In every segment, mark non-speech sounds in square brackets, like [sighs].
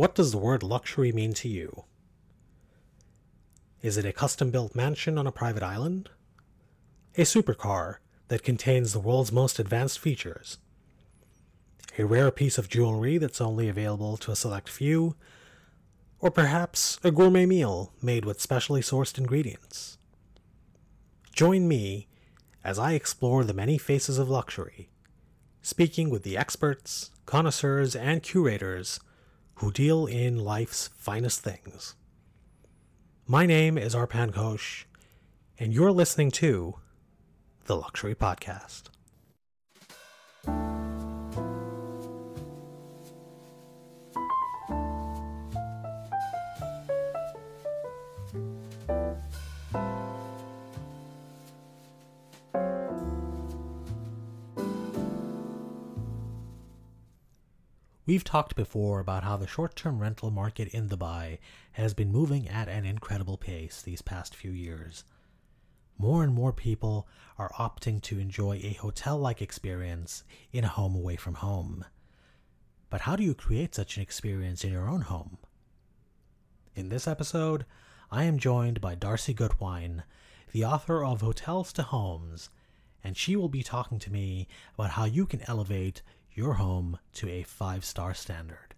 What does the word luxury mean to you? Is it a custom built mansion on a private island? A supercar that contains the world's most advanced features? A rare piece of jewelry that's only available to a select few? Or perhaps a gourmet meal made with specially sourced ingredients? Join me as I explore the many faces of luxury, speaking with the experts, connoisseurs, and curators who deal in life's finest things. My name is Arpan Ghosh, and you're listening to the Luxury Podcast. We've talked before about how the short term rental market in Dubai has been moving at an incredible pace these past few years. More and more people are opting to enjoy a hotel like experience in a home away from home. But how do you create such an experience in your own home? In this episode, I am joined by Darcy Guttwein, the author of Hotels to Homes, and she will be talking to me about how you can elevate your home to a five star standard.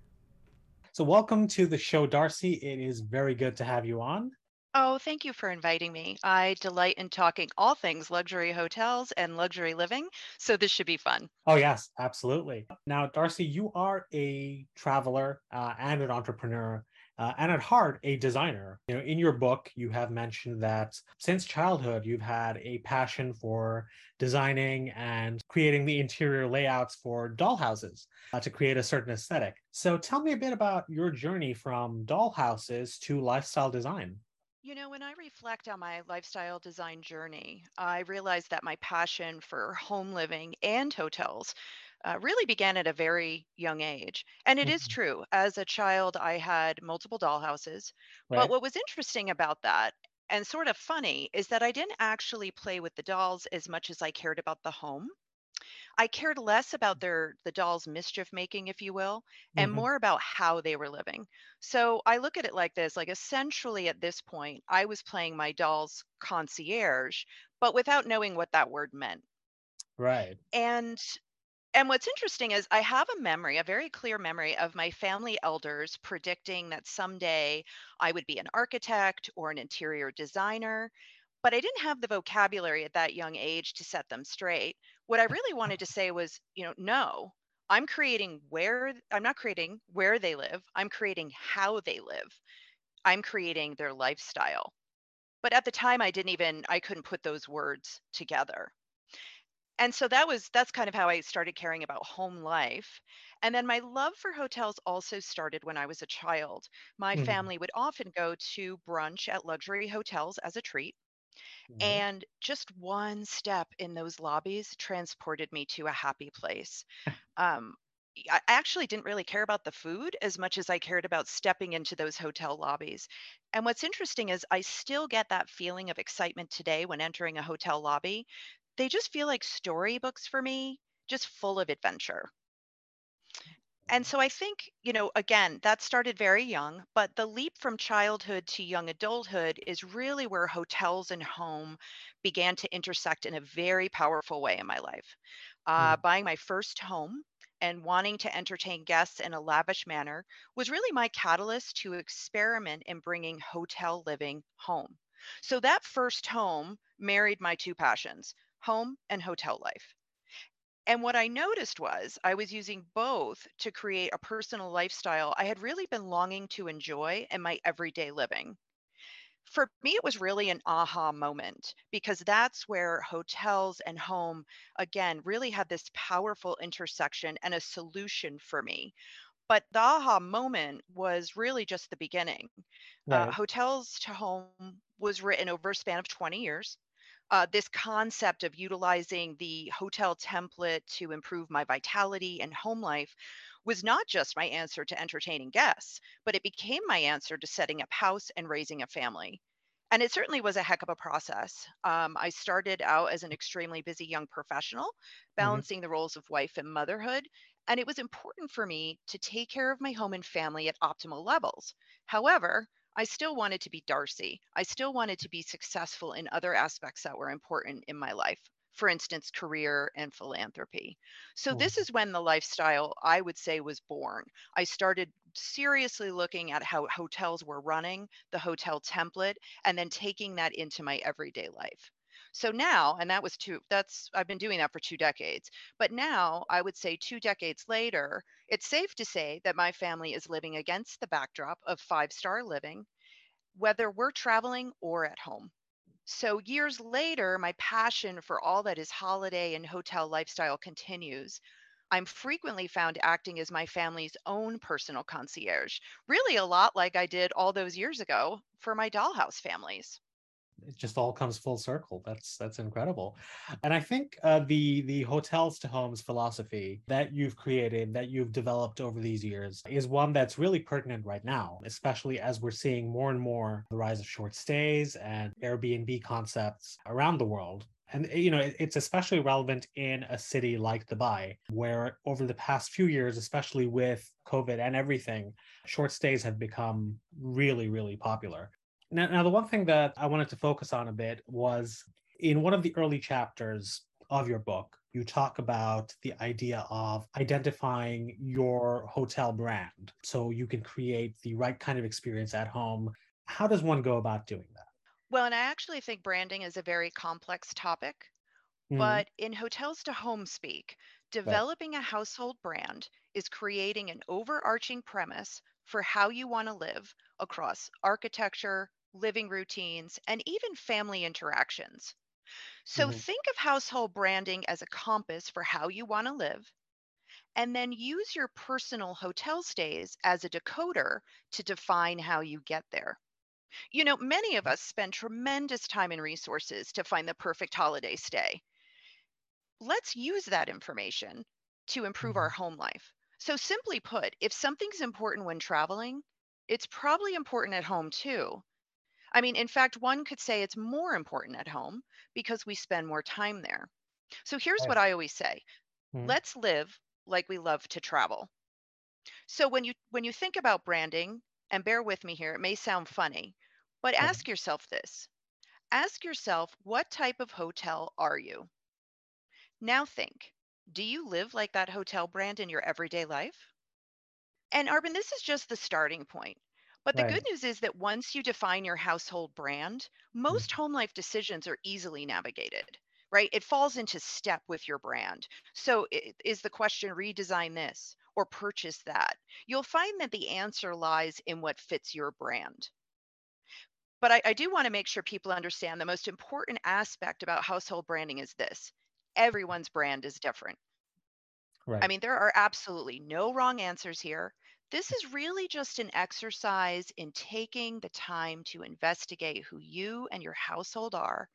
So, welcome to the show, Darcy. It is very good to have you on. Oh, thank you for inviting me. I delight in talking all things luxury hotels and luxury living, so this should be fun. Oh, yes, absolutely. Now, Darcy, you are a traveler uh, and an entrepreneur uh, and at heart a designer. You know in your book you have mentioned that since childhood you've had a passion for designing and creating the interior layouts for dollhouses uh, to create a certain aesthetic. So tell me a bit about your journey from dollhouses to lifestyle design. You know, when I reflect on my lifestyle design journey, I realized that my passion for home living and hotels uh, really began at a very young age. And it is Mhm. true. As a child, I had multiple dollhouses. But what was interesting about that and sort of funny is that I didn't actually play with the dolls as much as I cared about the home. I cared less about their the dolls' mischief making, if you will, and hmm more about how they were living. So I look at it like this, like essentially at this point, I was playing my doll's concierge, but without knowing what that word meant. right And and what's interesting is I have a memory, a very clear memory of my family elders predicting that someday I would be an architect or an interior designer, but I didn't have the vocabulary at that young age to set them straight. What I really wanted to say was, you know, no, I'm creating where I'm not creating where they live, I'm creating how they live. I'm creating their lifestyle. But at the time I didn't even I couldn't put those words together and so that was that's kind of how I started caring about home life. And then my love for hotels also started when I was a child. My Mhm. family would often go to brunch at luxury hotels as a treat. Right. And just one step in those lobbies transported me to a happy place. [laughs] Um, I actually didn't really care about the food as much as I cared about stepping into those hotel lobbies. And what's interesting is I still get that feeling of excitement today when entering a hotel lobby they just feel like storybooks for me, just full of adventure. And so I think, you know, again, that started very young, but the leap from childhood to young adulthood is really where hotels and home began to intersect in a very powerful way in my life. Uh, Mm. buying my first home and wanting to entertain guests in a lavish manner was really my catalyst to experiment in bringing hotel living home. So that first home married my two passions home and hotel life. And what I noticed was I was using both to create a personal lifestyle I had really been longing to enjoy in my everyday living. For me, it was really an aha moment because that's where hotels and home, again, really had this powerful intersection and a solution for me. But the aha moment was really just the beginning. Uh, hotels to home was written over a span of 20 years uh, this concept of utilizing the hotel template to improve my vitality and home life was not just my answer to entertaining guests, but it became my answer to setting up house and raising a family. And it certainly was a heck of a process. Um, I started out as an extremely busy young professional, hmm balancing the roles of wife and motherhood. And it was important for me to take care of my home and family at optimal levels. However, I still wanted to be Darcy. I still wanted to be successful in other aspects that were important in my life. For instance, career and philanthropy. So, Mm, this is when the lifestyle I would say was born. I started seriously looking at how hotels were running, the hotel template, and then taking that into my everyday life. So now, and that was two, that's, I've been doing that for two decades. But now I would say two decades later, it's safe to say that my family is living against the backdrop of five star living, whether we're traveling or at home. So years later, my passion for all that is holiday and hotel lifestyle continues. I'm frequently found acting as my family's own personal concierge, really a lot like I did all those years ago for my dollhouse families. It just all comes full circle. That's that's incredible, and I think uh, the the hotels to homes philosophy that you've created, that you've developed over these years, is one that's really pertinent right now, especially as we're seeing more and more the rise of short stays and Airbnb concepts around the world. And you know, it's especially relevant in a city like Dubai, where over the past few years, especially with COVID and everything, short stays have become really, really popular. Now, now, the one thing that I wanted to focus on a bit was in one of the early chapters of your book, you talk about the idea of identifying your hotel brand so you can create the right kind of experience at home. How does one go about doing that? Well, and I actually think branding is a very complex topic, Mhm. but in hotels to home speak, Right. developing a household brand is creating an overarching premise for how you want to live across architecture, living routines, and even family interactions. So Mhm. think of household branding as a compass for how you want to live, and then use your personal hotel stays as a decoder to define how you get there. You know, many of us spend tremendous time and resources to find the perfect holiday stay. Let's use that information to improve our Mhm. home life. So, simply put, if something's important when traveling, it's probably important at home too. I mean, in fact, one could say it's more important at home because we spend more time there. So, here's what I always say Mhm. let's live like we love to travel. So when you when you think about branding, and bear with me here, it may sound funny, but Okay. ask yourself this. Ask yourself, what type of hotel are you? Now think, do you live like that hotel brand in your everyday life? And Arpan, this is just the starting point. But the good news is that once you define your household brand, Mhm. most home life decisions are easily navigated, right? It falls into step with your brand. So i- is the question redesign this or purchase that? You'll find that the answer lies in what fits your brand. But I, I do want to make sure people understand the most important aspect about household branding is this everyone's brand is different. Right. I mean, there are absolutely no wrong answers here. This is really just an exercise in taking the time to investigate who you and your household are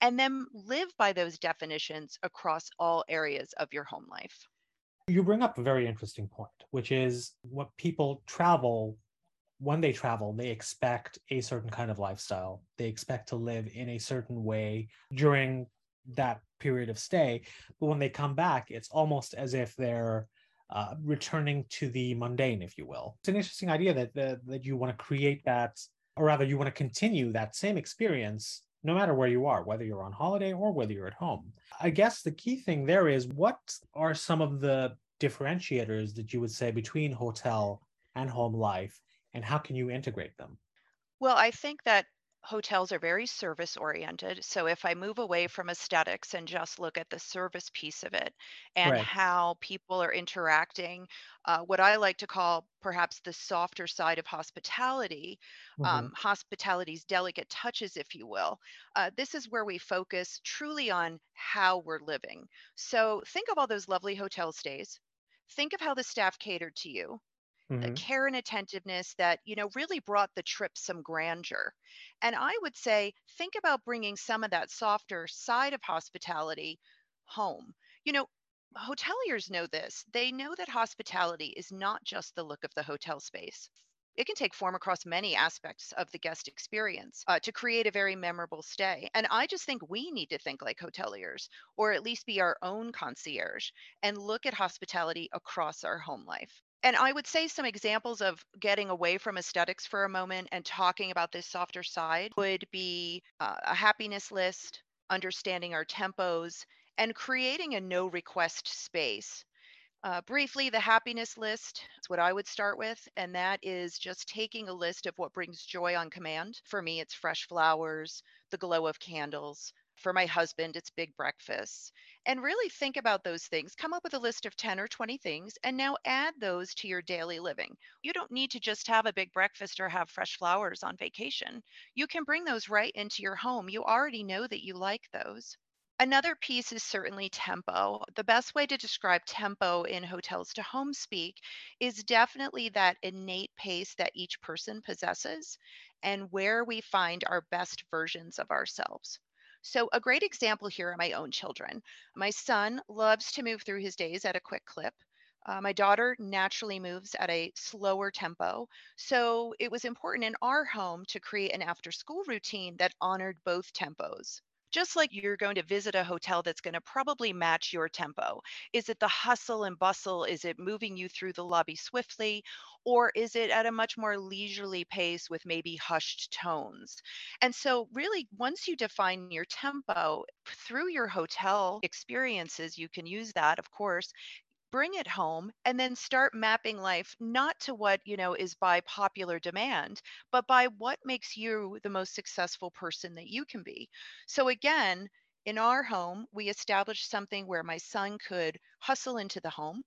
and then live by those definitions across all areas of your home life. You bring up a very interesting point, which is what people travel when they travel, they expect a certain kind of lifestyle. They expect to live in a certain way during that period of stay. But when they come back, it's almost as if they're uh, returning to the mundane, if you will. It's an interesting idea that that, that you want to create that, or rather, you want to continue that same experience no matter where you are, whether you're on holiday or whether you're at home. I guess the key thing there is what are some of the differentiators that you would say between hotel and home life and how can you integrate them? Well, I think that hotels are very service oriented. So if I move away from aesthetics and just look at the service piece of it and Right. how people are interacting, uh, what I like to call perhaps the softer side of hospitality, hmm um, hospitality's delicate touches, if you will, uh, this is where we focus truly on how we're living. So think of all those lovely hotel stays. Think of how the staff catered to you the hmm care and attentiveness that you know really brought the trip some grandeur. And i would say think about bringing some of that softer side of hospitality home. You know hoteliers know this. They know that hospitality is not just the look of the hotel space. It can take form across many aspects of the guest experience uh, to create a very memorable stay. And I just think we need to think like hoteliers, or at least be our own concierge and look at hospitality across our home life. And I would say some examples of getting away from aesthetics for a moment and talking about this softer side would be uh, a happiness list, understanding our tempos, and creating a no request space uh, briefly, the happiness list is what I would start with, and that is just taking a list of what brings joy on command. For me, it's fresh flowers, the glow of candles. For my husband, it's big breakfasts. And really think about those things. Come up with a list of 10 or 20 things, and now add those to your daily living. You don't need to just have a big breakfast or have fresh flowers on vacation. You can bring those right into your home. You already know that you like those. Another piece is certainly tempo. The best way to describe tempo in hotels to home speak is definitely that innate pace that each person possesses and where we find our best versions of ourselves. So, a great example here are my own children. My son loves to move through his days at a quick clip. Uh, my daughter naturally moves at a slower tempo. So, it was important in our home to create an after school routine that honored both tempos just like you're going to visit a hotel that's going to probably match your tempo. Is it the hustle and bustle? Is it moving you through the lobby swiftly? Or is it at a much more leisurely pace with maybe hushed tones? And so, really, once you define your tempo through your hotel experiences, you can use that, of course, bring it home and then start mapping life not to what you know is by popular demand but by what makes you the most successful person that you can be. So again in our home we established something where my son could hustle into the home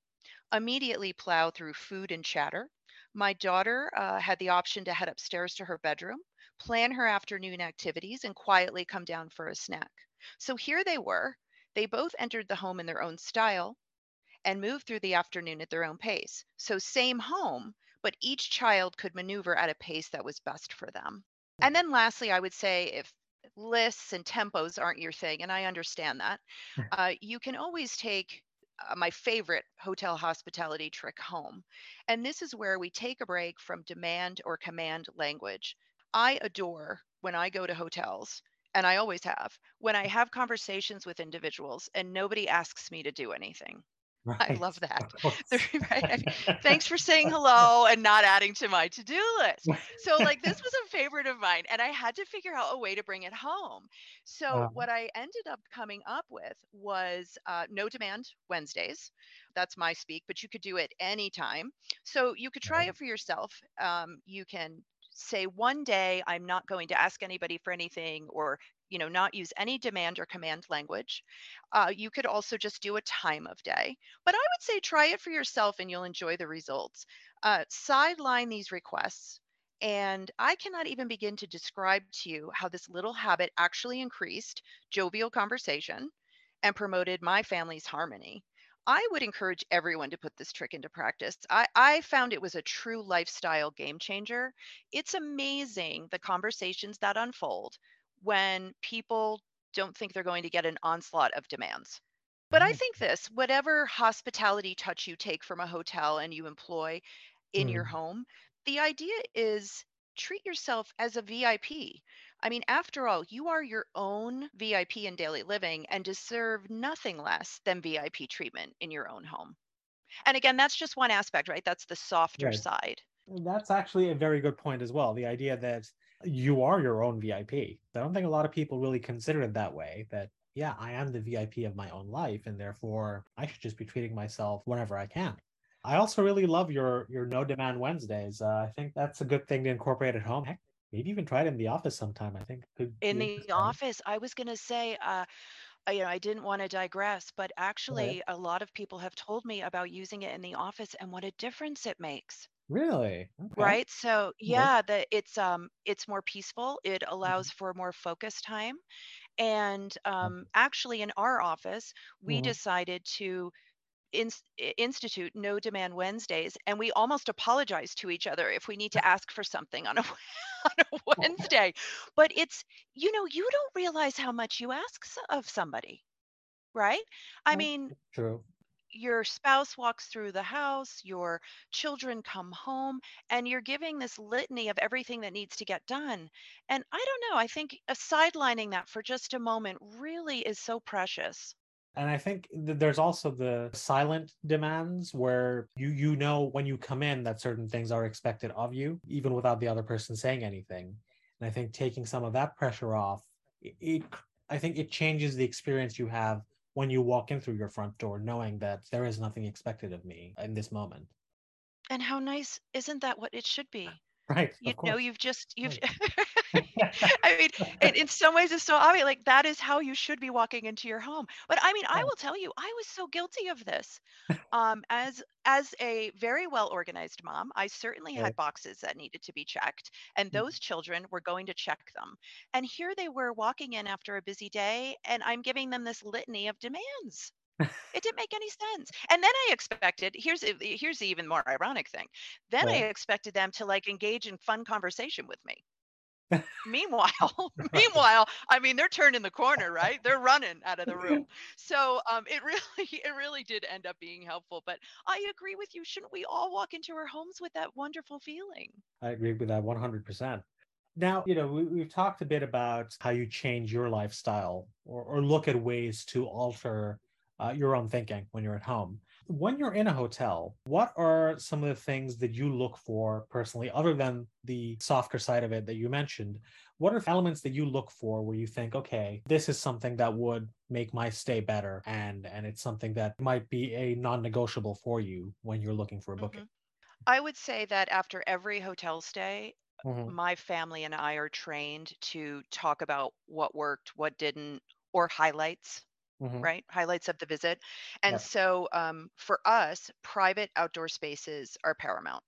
immediately plow through food and chatter. My daughter uh, had the option to head upstairs to her bedroom plan her afternoon activities and quietly come down for a snack. So here they were. They both entered the home in their own style and move through the afternoon at their own pace. So, same home, but each child could maneuver at a pace that was best for them. And then, lastly, I would say if lists and tempos aren't your thing, and I understand that, uh, you can always take uh, my favorite hotel hospitality trick home. And this is where we take a break from demand or command language. I adore when I go to hotels, and I always have, when I have conversations with individuals and nobody asks me to do anything. I love that. [laughs] Right? I mean, [laughs] thanks for saying hello and not adding to my to-do list. So, like, this was a favorite of mine, and I had to figure out a way to bring it home. So, Uh, what I ended up coming up with was uh, no demand Wednesdays. That's my speak, but you could do it anytime. So, you could try right. it for yourself. Um, you can say one day i'm not going to ask anybody for anything or you know not use any demand or command language uh, you could also just do a time of day but I would say try it for yourself and you'll enjoy the results. Uh, sideline these requests. And I cannot even begin to describe to you how this little habit actually increased jovial conversation and promoted my family's harmony. I would encourage everyone to put this trick into practice. I, I found it was a true lifestyle game changer. It's amazing the conversations that unfold when people don't think they're going to get an onslaught of demands. But I think this, whatever hospitality touch you take from a hotel and you employ in your Mm, home, the idea is treat yourself as a VIP. I mean, after all, you are your own VIP in daily living and deserve nothing less than VIP treatment in your own home. And again, that's just one aspect, right? That's the softer Right. side. That's actually a very good point as well. The idea that you are your own VIP. I don't think a lot of people really consider it that way. That, yeah, I am the VIP of my own life, and therefore I should just be treating myself whenever I can. I also really love your your no demand Wednesdays. Uh, I think that's a good thing to incorporate at home. Heck, maybe even try it in the office sometime. I think In the office, I was going to say, uh, you know, I didn't want to digress, but Right. actually, a lot of people have told me about using it in the office and what a difference it makes. Really? Okay. Right? So, yeah, the it's, um, it's more peaceful, it allows for more focus time, and, um, actually in our office, we Mhm. decided to ins i institute no demand Wednesdays, and we almost apologize to each other if we need to ask for something on a [laughs] on a Wednesday, but it's you know, you don't realize how much you ask of somebody, right? I mean, True. Your spouse walks through the house, your children come home, and you're giving this litany of everything that needs to get done. And I don't know, I think uh, sidelining that for just a moment really is so precious. And I think th- there's also the silent demands where you you know when you come in that certain things are expected of you, even without the other person saying anything. And I think taking some of that pressure off, it, it I think it changes the experience you have when you walk in through your front door, knowing that there is nothing expected of me in this moment. And how nice, isn't that what it should be? Right, You know, you've just you've Right. [laughs] [laughs] I mean, in, in some ways it's so obvious, like that is how you should be walking into your home. But I mean, I will tell you, I was so guilty of this. Um, as as a very well organized mom, I certainly had boxes that needed to be checked, and those children were going to check them. And here they were walking in after a busy day, and I'm giving them this litany of demands. It didn't make any sense. And then I expected here's here's the even more ironic thing. Then I expected them to like engage in fun conversation with me. [laughs] Meanwhile [laughs] meanwhile, I mean, they're turning the corner, right? They're running out of the room. [laughs] So, um, it really it really did end up being helpful, but I agree with you. Shouldn't we all walk into our homes with that wonderful feeling? I agree with that 100%. Now, you know, we, we've talked a bit about how you change your lifestyle or, or look at ways to alter uh, your own thinking when you're at home. When you're in a hotel, what are some of the things that you look for personally, other than the softer side of it that you mentioned? What are elements that you look for where you think, okay, this is something that would make my stay better, and and it's something that might be a non-negotiable for you when you're looking for a booking? Mhm. I would say that after every hotel stay, hmm my family and I are trained to talk about what worked, what didn't, or highlights hmm right? Highlights of the visit. And Yeah. so um, for us, private outdoor spaces are paramount.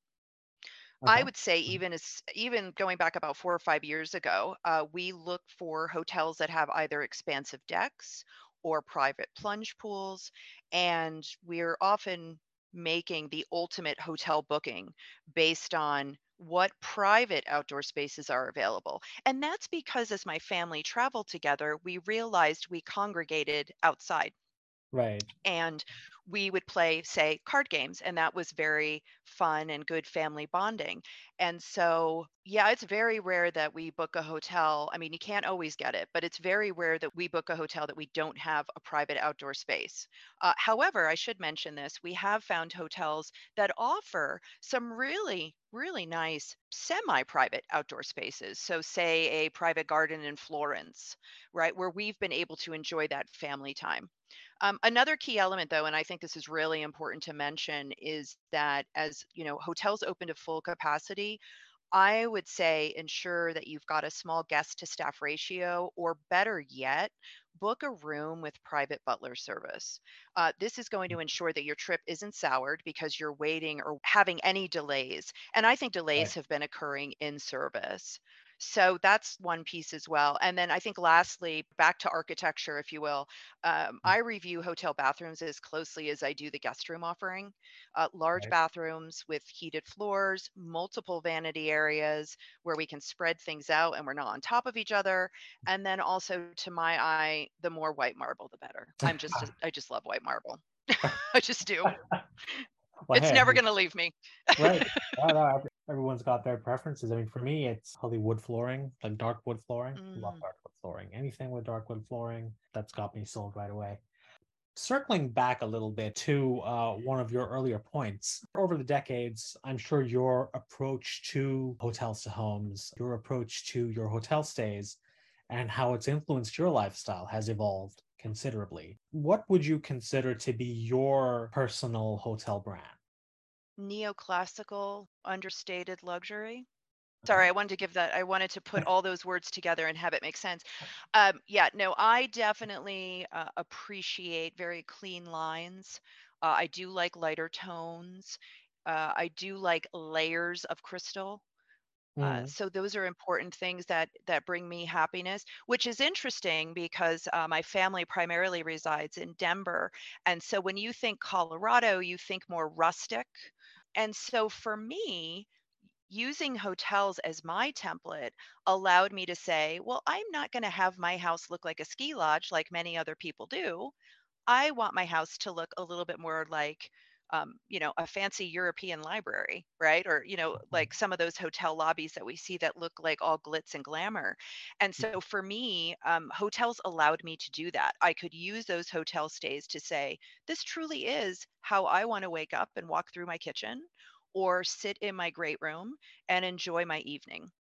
I would say Mhm. even as even going back about four or five years ago, uh, we look for hotels that have either expansive decks or private plunge pools, and we're often making the ultimate hotel booking based on what private outdoor spaces are available. And that's because as my family traveled together, we realized we congregated outside Right. and we would play say card games and that was very fun and good family bonding and so yeah it's very rare that we book a hotel i mean you can't always get it but it's very rare that we book a hotel that we don't have a private outdoor space. Uh, however i should mention this we have found hotels that offer some really really nice semi-private outdoor spaces. So say a private garden in florence right where we've been able to enjoy that family time. Um, another key element, though, and I think this is really important to mention, is that as you know, hotels open to full capacity, I would say ensure that you've got a small guest to staff ratio, or better yet, book a room with private butler service. Uh, this is going to ensure that your trip isn't soured because you're waiting or having any delays. And I think Right. delays have been occurring in service. So that's one piece as well. And then I think lastly, back to architecture, if you will, um, I review hotel bathrooms as closely as I do the guest room offering uh, large Right. bathrooms with heated floors, multiple vanity areas where we can spread things out and we're not on top of each other. And then also, to my eye, the more white marble, the better. I'm just, [laughs] I just love white marble. [laughs] I just do. [laughs] Well, It's hey, never going to leave me. right. No, no, everyone's got their preferences. I mean, for me, it's probably wood flooring, like dark wood flooring. Love Mm, dark wood flooring. Anything with dark wood flooring, that's got me sold right away. Circling back a little bit to uh, one of your earlier points, over the decades, I'm sure your approach to hotels to homes, your approach to your hotel stays, and how it's influenced your lifestyle has evolved considerably. What would you consider to be your personal hotel brand? Neoclassical, understated luxury. Sorry, I wanted to give that. I wanted to put [laughs] all those words together and have it make sense. Um, yeah, no, I definitely uh, appreciate very clean lines. Uh, I do like lighter tones. Uh, I do like layers of crystal. Uh, Mhm. so those are important things that that bring me happiness, which is interesting because uh, my family primarily resides in Denver, and so when you think Colorado, you think more rustic. And so for me, using hotels as my template allowed me to say, well, I'm not going to have my house look like a ski lodge like many other people do. I want my house to look a little bit more like um, you know, a fancy European library, right? Or, you know, like some of those hotel lobbies that we see that look like all glitz and glamour. And so for me, um, hotels allowed me to do that. I could use those hotel stays to say, this truly is how I want to wake up and walk through my kitchen or sit in my great room and enjoy my evening.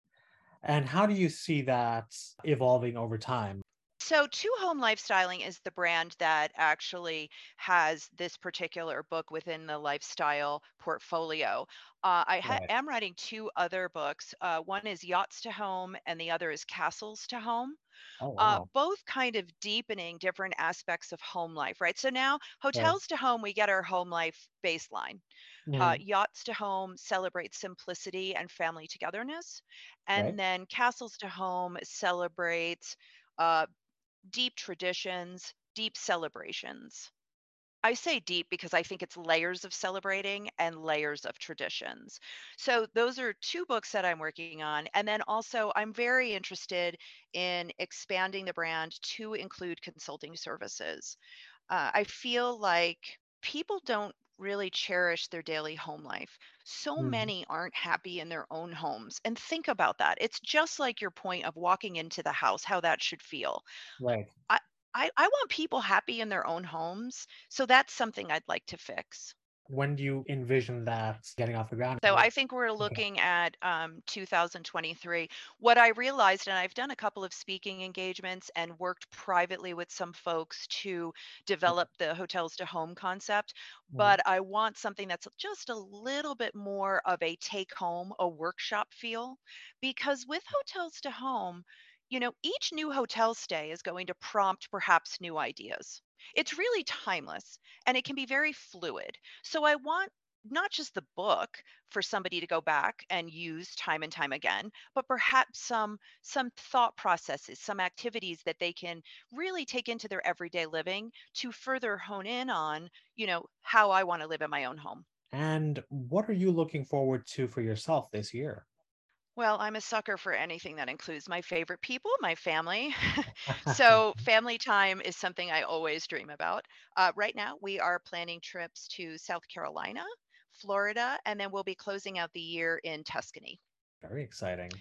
And how do you see that evolving over time? So, Two Home Lifestyling is the brand that actually has this particular book within the lifestyle portfolio. Uh, I ha- Right. am writing two other books. Uh, one is Yachts to Home, and the other is Castles to Home. Oh, Uh, both kind of deepening different aspects of home life, right? So now, Right. hotels to home, we get our home life baseline. Uh, Mhm. yachts to home celebrates simplicity and family togetherness. Right. And then castles to home celebrates uh, deep traditions, deep celebrations. I say deep because I think it's layers of celebrating and layers of traditions. So, those are two books that I'm working on. And then also, I'm very interested in expanding the brand to include consulting services. Uh, I feel like people don't really cherish their daily home life. So Mhm. many aren't happy in their own homes. And think about that. It's just like your point of walking into the house, how that should feel Right. I I I want people happy in their own homes, so that's something I'd like to fix. When do you envision that getting off the ground? So I think we're looking at um, 2023. What I realized, and I've done a couple of speaking engagements and worked privately with some folks to develop the hotels to home concept, Mhm. but I want something that's just a little bit more of a take home, a workshop feel. Because with hotels to home, you know, each new hotel stay is going to prompt perhaps new ideas. It's really timeless and it can be very fluid. So I want not just the book for somebody to go back and use time and time again but perhaps some some thought processes some activities that they can really take into their everyday living to further hone in on you know how i want to live in my own home And what are you looking forward to for yourself this year? Well i'm a sucker for anything that includes my favorite people my family [laughs] [laughs] so family time is something i always dream about uh, right now we are planning trips to south carolina florida and then we'll be closing out the year in tuscany Very exciting.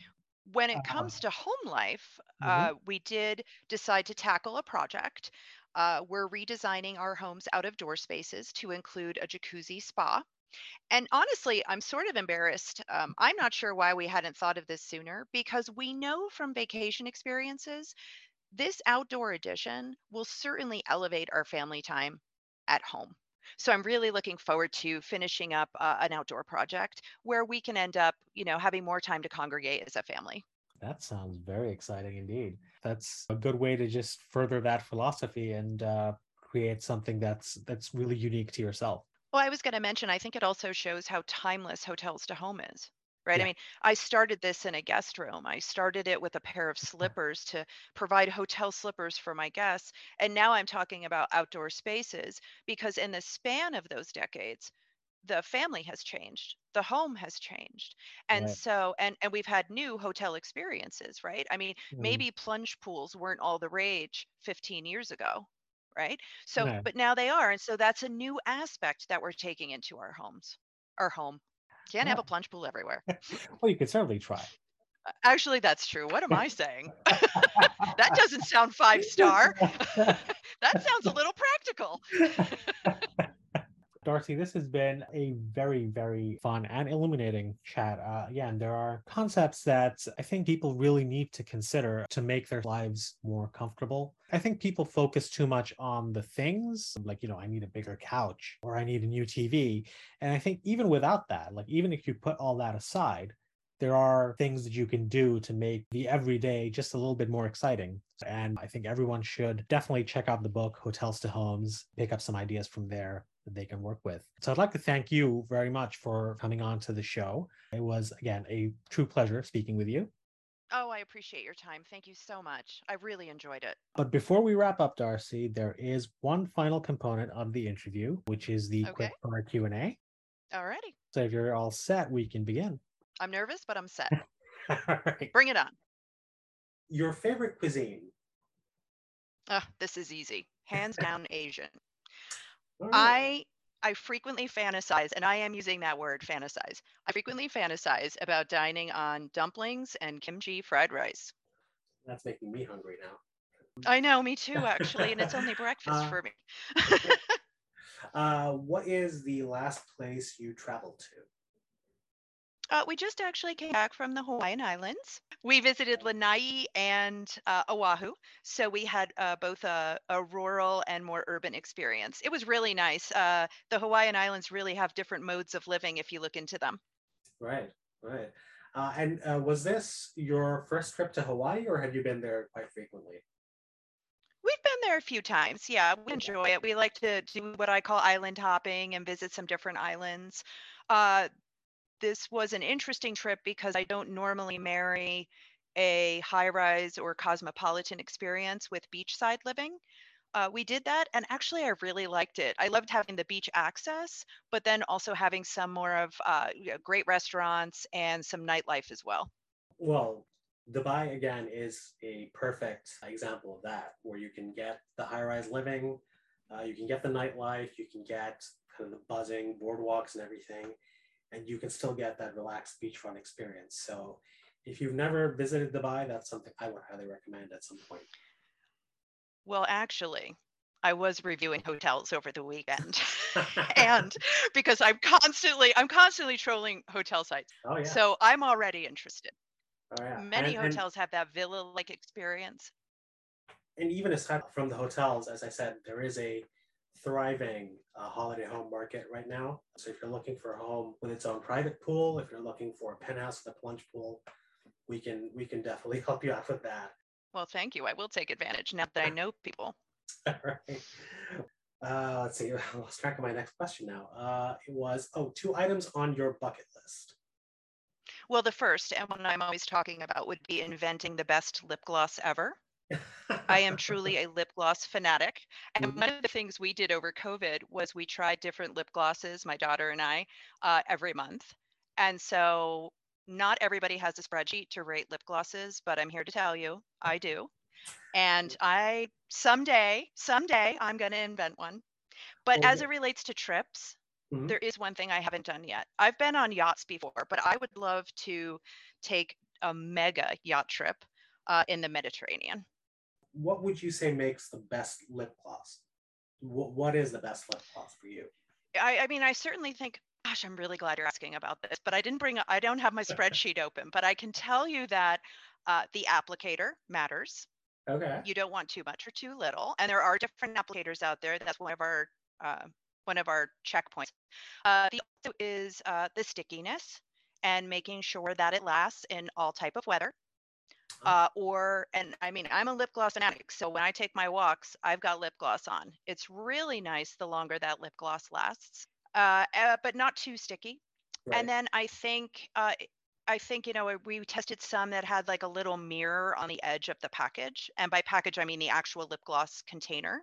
when it Um, comes to home life, mhm. uh, we did decide to tackle a project. Uh, we're redesigning our home's out of door spaces to include a jacuzzi spa. And honestly, I'm sort of embarrassed. Um, I'm not sure why we hadn't thought of this sooner because we know from vacation experiences this outdoor edition will certainly elevate our family time at home. So I'm really looking forward to finishing up uh, an outdoor project where we can end up, you know, having more time to congregate as a family. That sounds very exciting indeed. That's a good way to just further that philosophy and uh, create something that's that's really unique to yourself. Well, I was going to mention, I think it also shows how timeless hotels to home is. Right. I mean, I started this in a guest room. I started it with a pair of [laughs] slippers to provide hotel slippers for my guests. And now I'm talking about outdoor spaces because, in the span of those decades, the family has changed the home has changed. And Right. so and and we've had new hotel experiences right? I mean Mm. maybe plunge pools weren't all the rage 15 years ago right? So but now they are and so that's a new aspect that we're taking into our homes our home. Can't have a plunge pool everywhere. [laughs] Well, you could certainly try. actually that's true. What am i saying? [laughs] [laughs] That doesn't sound five star. That sounds a little practical Darcy, this has been a very, very fun and illuminating chat. Uh, again, there are concepts that I think people really need to consider to make their lives more comfortable. I think people focus too much on the things, like, you know, I need a bigger couch or I need a new TV. And I think even without that, like, even if you put all that aside, there are things that you can do to make the everyday just a little bit more exciting. And I think everyone should definitely check out the book, Hotels to Homes, pick up some ideas from there that they can work with. So I'd like to thank you very much for coming on to the show. It was, again, a true pleasure speaking with you. oh i appreciate your time thank you so much i really enjoyed it But before we wrap up, Darcy, there is one final component of the interview, which is the okay quick fire Q&A. alrighty So if you're all set, we can begin. i'm nervous but i'm set [laughs] all right. bring it on Your favorite cuisine? Ah, this is easy. Hands down Asian. Right. I I frequently fantasize, and I am using that word fantasize. I frequently fantasize about dining on dumplings and kimchi fried rice. That's making me hungry now. I know, me too, [laughs] actually, and it's only breakfast Uh, for me. [laughs] Uh, what is the last place you traveled to? Uh, we just actually came back from the Hawaiian Islands. We visited Lanai and uh, Oahu. So we had uh, both a, a rural and more urban experience. It was really nice. Uh, the Hawaiian Islands really have different modes of living if you look into them. Right, right. Uh, and uh, was this your first trip to Hawaii, or had you been there quite frequently? We've been there a few times. Yeah, we enjoy it. We like to do what I call island hopping and visit some different islands. Uh, this was an interesting trip because I don't normally marry a high rise or cosmopolitan experience with beachside living. Uh, we did that, and actually, I really liked it. I loved having the beach access, but then also having some more of uh, great restaurants and some nightlife as well. Well, Dubai again is a perfect example of that, where you can get the high-rise living, uh, you can get the nightlife, you can get kind of the buzzing boardwalks and everything, and you can still get that relaxed beachfront experience. So, if you've never visited Dubai, that's something I would highly recommend at some point. Well, actually, I was reviewing hotels over the weekend, [laughs] and because I'm constantly I'm constantly trolling hotel sites, oh yeah, so I'm already interested. oh yeah, Many and, and hotels have that villa-like experience. and even aside from the hotels, as I said, there is a thriving uh, holiday home market right now. So if you're looking for a home with its own private pool, if you're looking for a penthouse with a plunge pool, we can we can definitely [laughs] help you out with that. Well, thank you. I will take advantage now that I know people. [laughs] All right. Uh, let's see. [laughs] I lost track of my next question now. Uh, it was oh, two items on your bucket list. Well, the first and one I'm always talking about would be inventing the best lip gloss ever. I [laughs] am truly a lip gloss fanatic. And Mhm. one of the things we did over COVID was we tried different lip glosses, my daughter and I, uh, every month. And so not everybody has a spreadsheet to rate lip glosses, but I'm here to tell you I do. And I someday, someday I'm going to invent one. But as it relates to trips, Mhm. there is one thing I haven't done yet. I've been on yachts before, but I would love to take a mega yacht trip uh, in the Mediterranean. What would you say makes the best lip gloss? What, what is the best lip gloss for you? I, I mean, I certainly think, gosh, I'm really glad you're asking about this, but I didn't bring, I don't have my [laughs] spreadsheet open, but I can tell you that uh, the applicator matters. Okay. You don't want too much or too little, and there are different applicators out there. That's one of our uh, one of our checkpoints. Uh, the also is uh, the stickiness and making sure that it lasts in all type of weather. Uh, or and I mean I'm a lip gloss fanatic, so when I take my walks, I've got lip gloss on. It's really nice the longer that lip gloss lasts, uh, uh, but not too sticky. Right. And then I think uh, I think you know we tested some that had like a little mirror on the edge of the package, and by package I mean the actual lip gloss container.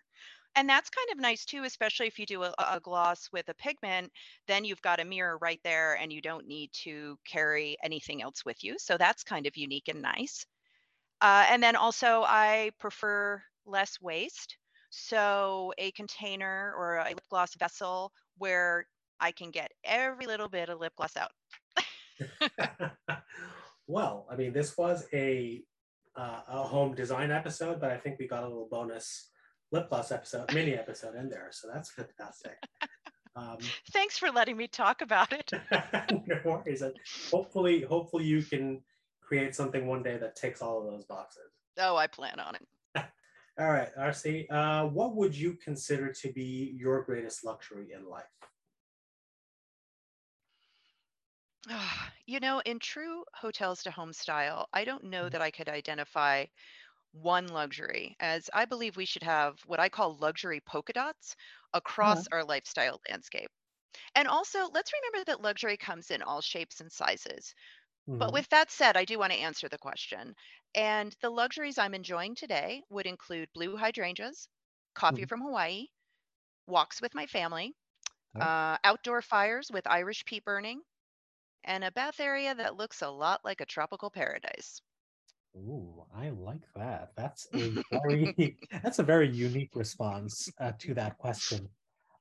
And that's kind of nice too, especially if you do a, a gloss with a pigment, then you've got a mirror right there and you don't need to carry anything else with you. So that's kind of unique and nice. Uh, and then also, I prefer less waste. So a container or a lip gloss vessel where I can get every little bit of lip gloss out. [laughs] well, I mean, this was a uh, a home design episode, but I think we got a little bonus lip gloss episode, mini episode in there, so that's fantastic. [laughs] Um, Thanks for letting me talk about it. [laughs] no worries. And hopefully, hopefully you can create something one day that ticks all of those boxes. Oh, I plan on it. [laughs] All right, Darcy, uh, what would you consider to be your greatest luxury in life? Ah, [sighs] You know, in true hotels to home style, I don't know that I could identify one luxury, as I believe we should have what I call luxury polka dots Uh-huh. across our lifestyle landscape. And also, let's remember that luxury comes in all shapes and sizes. But Mhm. with that said, I do want to answer the question. And the luxuries I'm enjoying today would include blue hydrangeas, coffee Mhm. from Hawaii, walks with my family, uh, outdoor fires with Irish peat burning, and a bath area that looks a lot like a tropical paradise. Ooh, I like that. That's a very [laughs] that's a very unique response uh, to that question.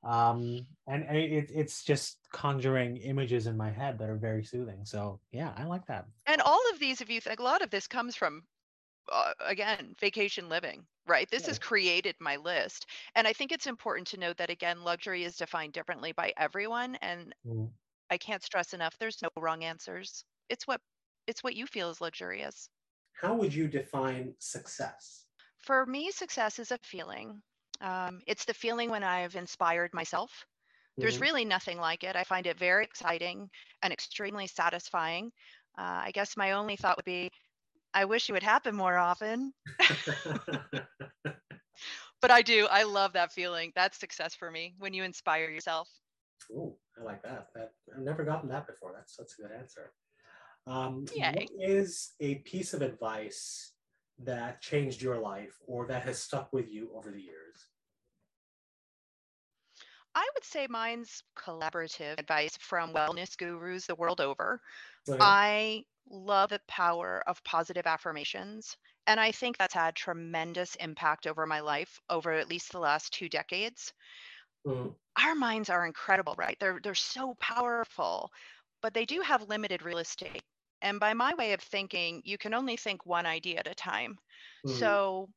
Um, and, and it, it's just conjuring images in my head that are very soothing. So yeah, I like that. And all of these, if you think a lot of this comes from uh, again, vacation living, right? This Yeah. has created my list. And I think it's important to note that, again, luxury is defined differently by everyone. And Mm. I can't stress enough, there's no wrong answers. It's what it's what you feel is luxurious. How would you define success? For me, success is a feeling. Um, it's the feeling when I've inspired myself. There's Mhm. really nothing like it. I find it very exciting and extremely satisfying. Uh, I guess my only thought would be, I wish it would happen more often. [laughs] But I do. I love that feeling. That's success for me when you inspire yourself. Oh, I like that. That I've never gotten that before. That's that's a good answer. Um, Yay. what is a piece of advice that changed your life or that has stuck with you over the years? I would say mine's collaborative advice from wellness gurus the world over. Okay. I love the power of positive affirmations. And I think that's had tremendous impact over my life over at least the last two decades. Mhm. Our minds are incredible, right? They're they're so powerful, but they do have limited real estate. And by my way of thinking, you can only think one idea at a time. Mhm. So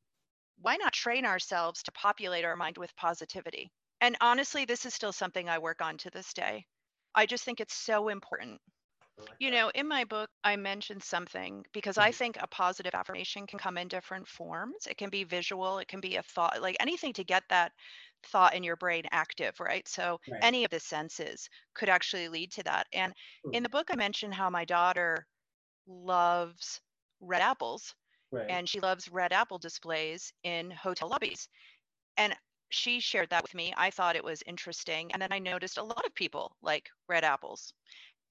why not train ourselves to populate our mind with positivity? And honestly, this is still something I work on to this day. I just think it's so important. You know, in my book, I mentioned something because I Mhm. think a positive affirmation can come in different forms. It can be visual, it can be a thought, like anything to get that thought in your brain active, right? So, Right. any of the senses could actually lead to that. And in Mhm. the book, I mentioned how my daughter loves red apples Right. and she loves red apple displays in hotel lobbies. And she shared that with me. I thought it was interesting. And then I noticed a lot of people like red apples.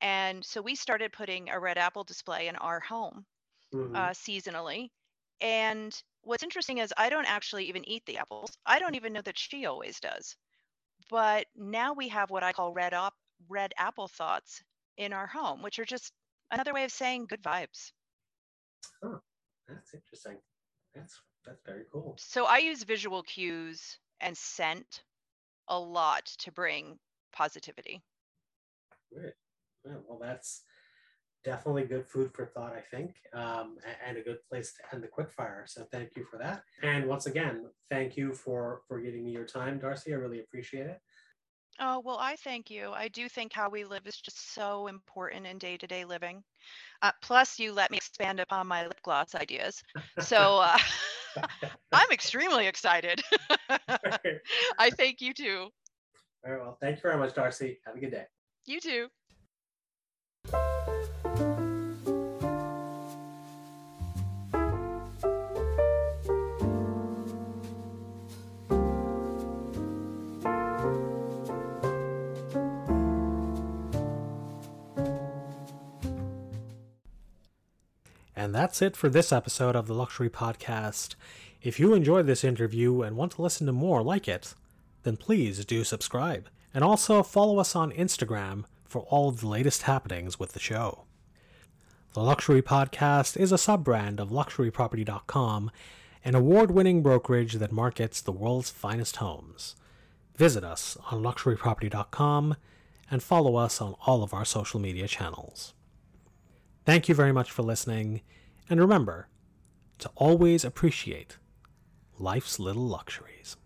And so we started putting a red apple display in our home Mhm. uh, seasonally. And what's interesting is I don't actually even eat the apples. I don't even know that she always does. But now we have what I call red up red apple thoughts in our home, which are just another way of saying good vibes. Oh, That's interesting. That's that's very cool. So I use visual cues and scent a lot to bring positivity. Great. Well, that's definitely good food for thought, I think, um, and a good place to end the quickfire. So thank you for that. And once again, thank you for for giving me your time, Darcy. I really appreciate it. Oh, well, I thank you. I do think how we live is just so important in day to day living. Uh, plus, you let me expand upon my lip gloss ideas. So uh, [laughs] I'm extremely excited. [laughs] I [laughs] thank you too. All right. Well, thank you very much, Darcy. Have a good day. You too. And that's it for this episode of the Luxury Podcast. If you enjoyed this interview and want to listen to more like it, then please do subscribe. And also follow us on Instagram for all of the latest happenings with the show. The Luxury Podcast is a sub brand of LuxuryProperty.com, an award winning brokerage that markets the world's finest homes. Visit us on LuxuryProperty.com and follow us on all of our social media channels. Thank you very much for listening, and remember to always appreciate life's little luxuries.